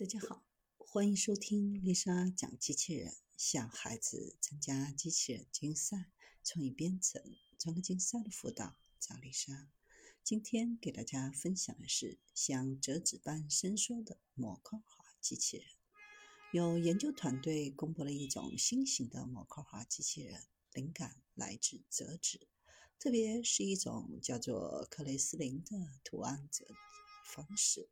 大家好，欢迎收听丽莎讲机器人，向孩子参加机器人竞赛、创意编程、专科竞赛的辅导。找丽莎。今天给大家分享的是像折纸般伸缩的模块化机器人。有研究团队公布了一种新型的模块化机器人，灵感来自折纸，特别是一种叫做克雷斯林的图案折方式。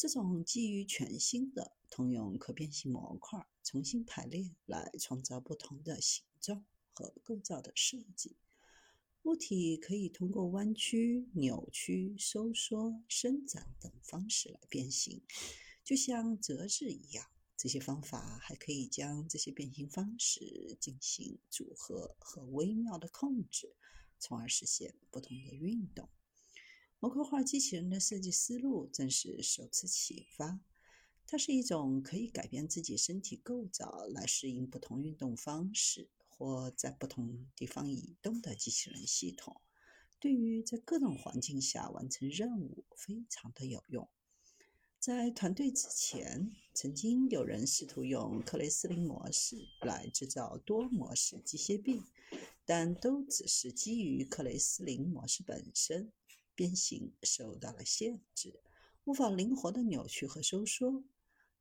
这种基于全新的通用可变性模块重新排列来创造不同的形状和构造的设计，物体可以通过弯曲、扭曲、收缩、伸展等方式来变形，就像折纸一样。这些方法还可以将这些变形方式进行组合和微妙的控制，从而实现不同的运动。模块化机器人的设计思路正是首次启发。它是一种可以改变自己身体构造来适应不同运动方式或在不同地方移动的机器人系统，对于在各种环境下完成任务非常的有用。在团队之前，曾经有人试图用克雷斯林模式来制造多模式机械臂，但都只是基于克雷斯林模式本身。变形受到了限制，无法灵活的扭曲和收缩。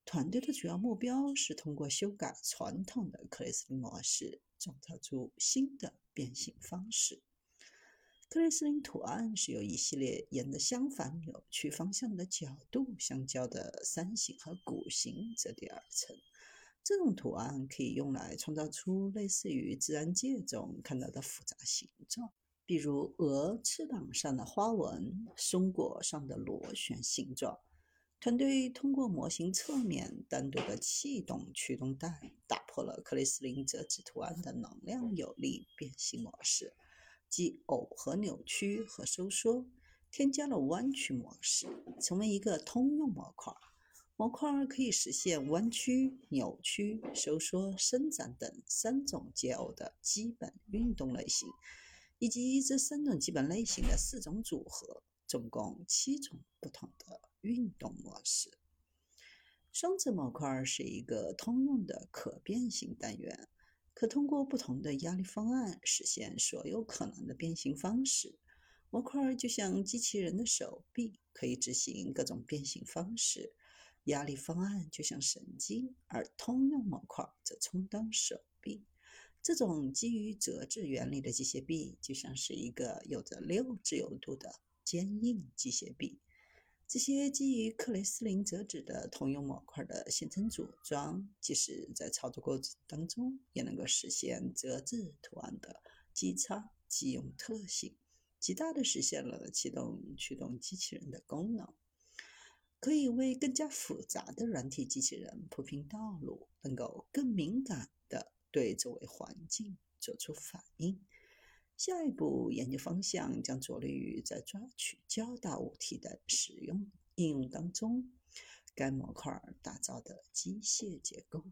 团队的主要目标是通过修改传统的克雷斯林模式，创造出新的变形方式。克雷斯林图案是由一系列沿着相反扭曲方向的角度相交的三形和弧形折叠而成。这种图案可以用来创造出类似于自然界中看到的复杂形状。比如鹅翅膀上的花纹、松果上的螺旋形状。团队通过模型侧面单独的气动驱动带，打破了克里斯林折纸图案的能量有力变形模式，即耦合扭曲和收缩，添加了弯曲模式，成为一个通用模块。模块可以实现弯曲、扭曲、收缩、伸展等三种结偶的基本运动类型。以及这三种基本类型的四种组合，总共七种不同的运动模式。双子模块是一个通用的可变形单元，可通过不同的压力方案实现所有可能的变形方式。模块就像机器人的手臂，可以执行各种变形方式。压力方案就像神经，而通用模块则充当手臂。这种基于折纸原理的机械臂，就像是一个有着六自由度的坚硬机械臂。这些基于克雷斯林折纸的通用模块的现成组装，即使在操作过程当中，也能够实现折纸图案的即插即用特性，极大的实现了启动驱动机器人的功能，可以为更加复杂的软体机器人铺平道路，能够更敏感的。对周围环境做出反应。下一步研究方向将着力于在抓取较大物体的使用应用当中，该模块打造的机械结构。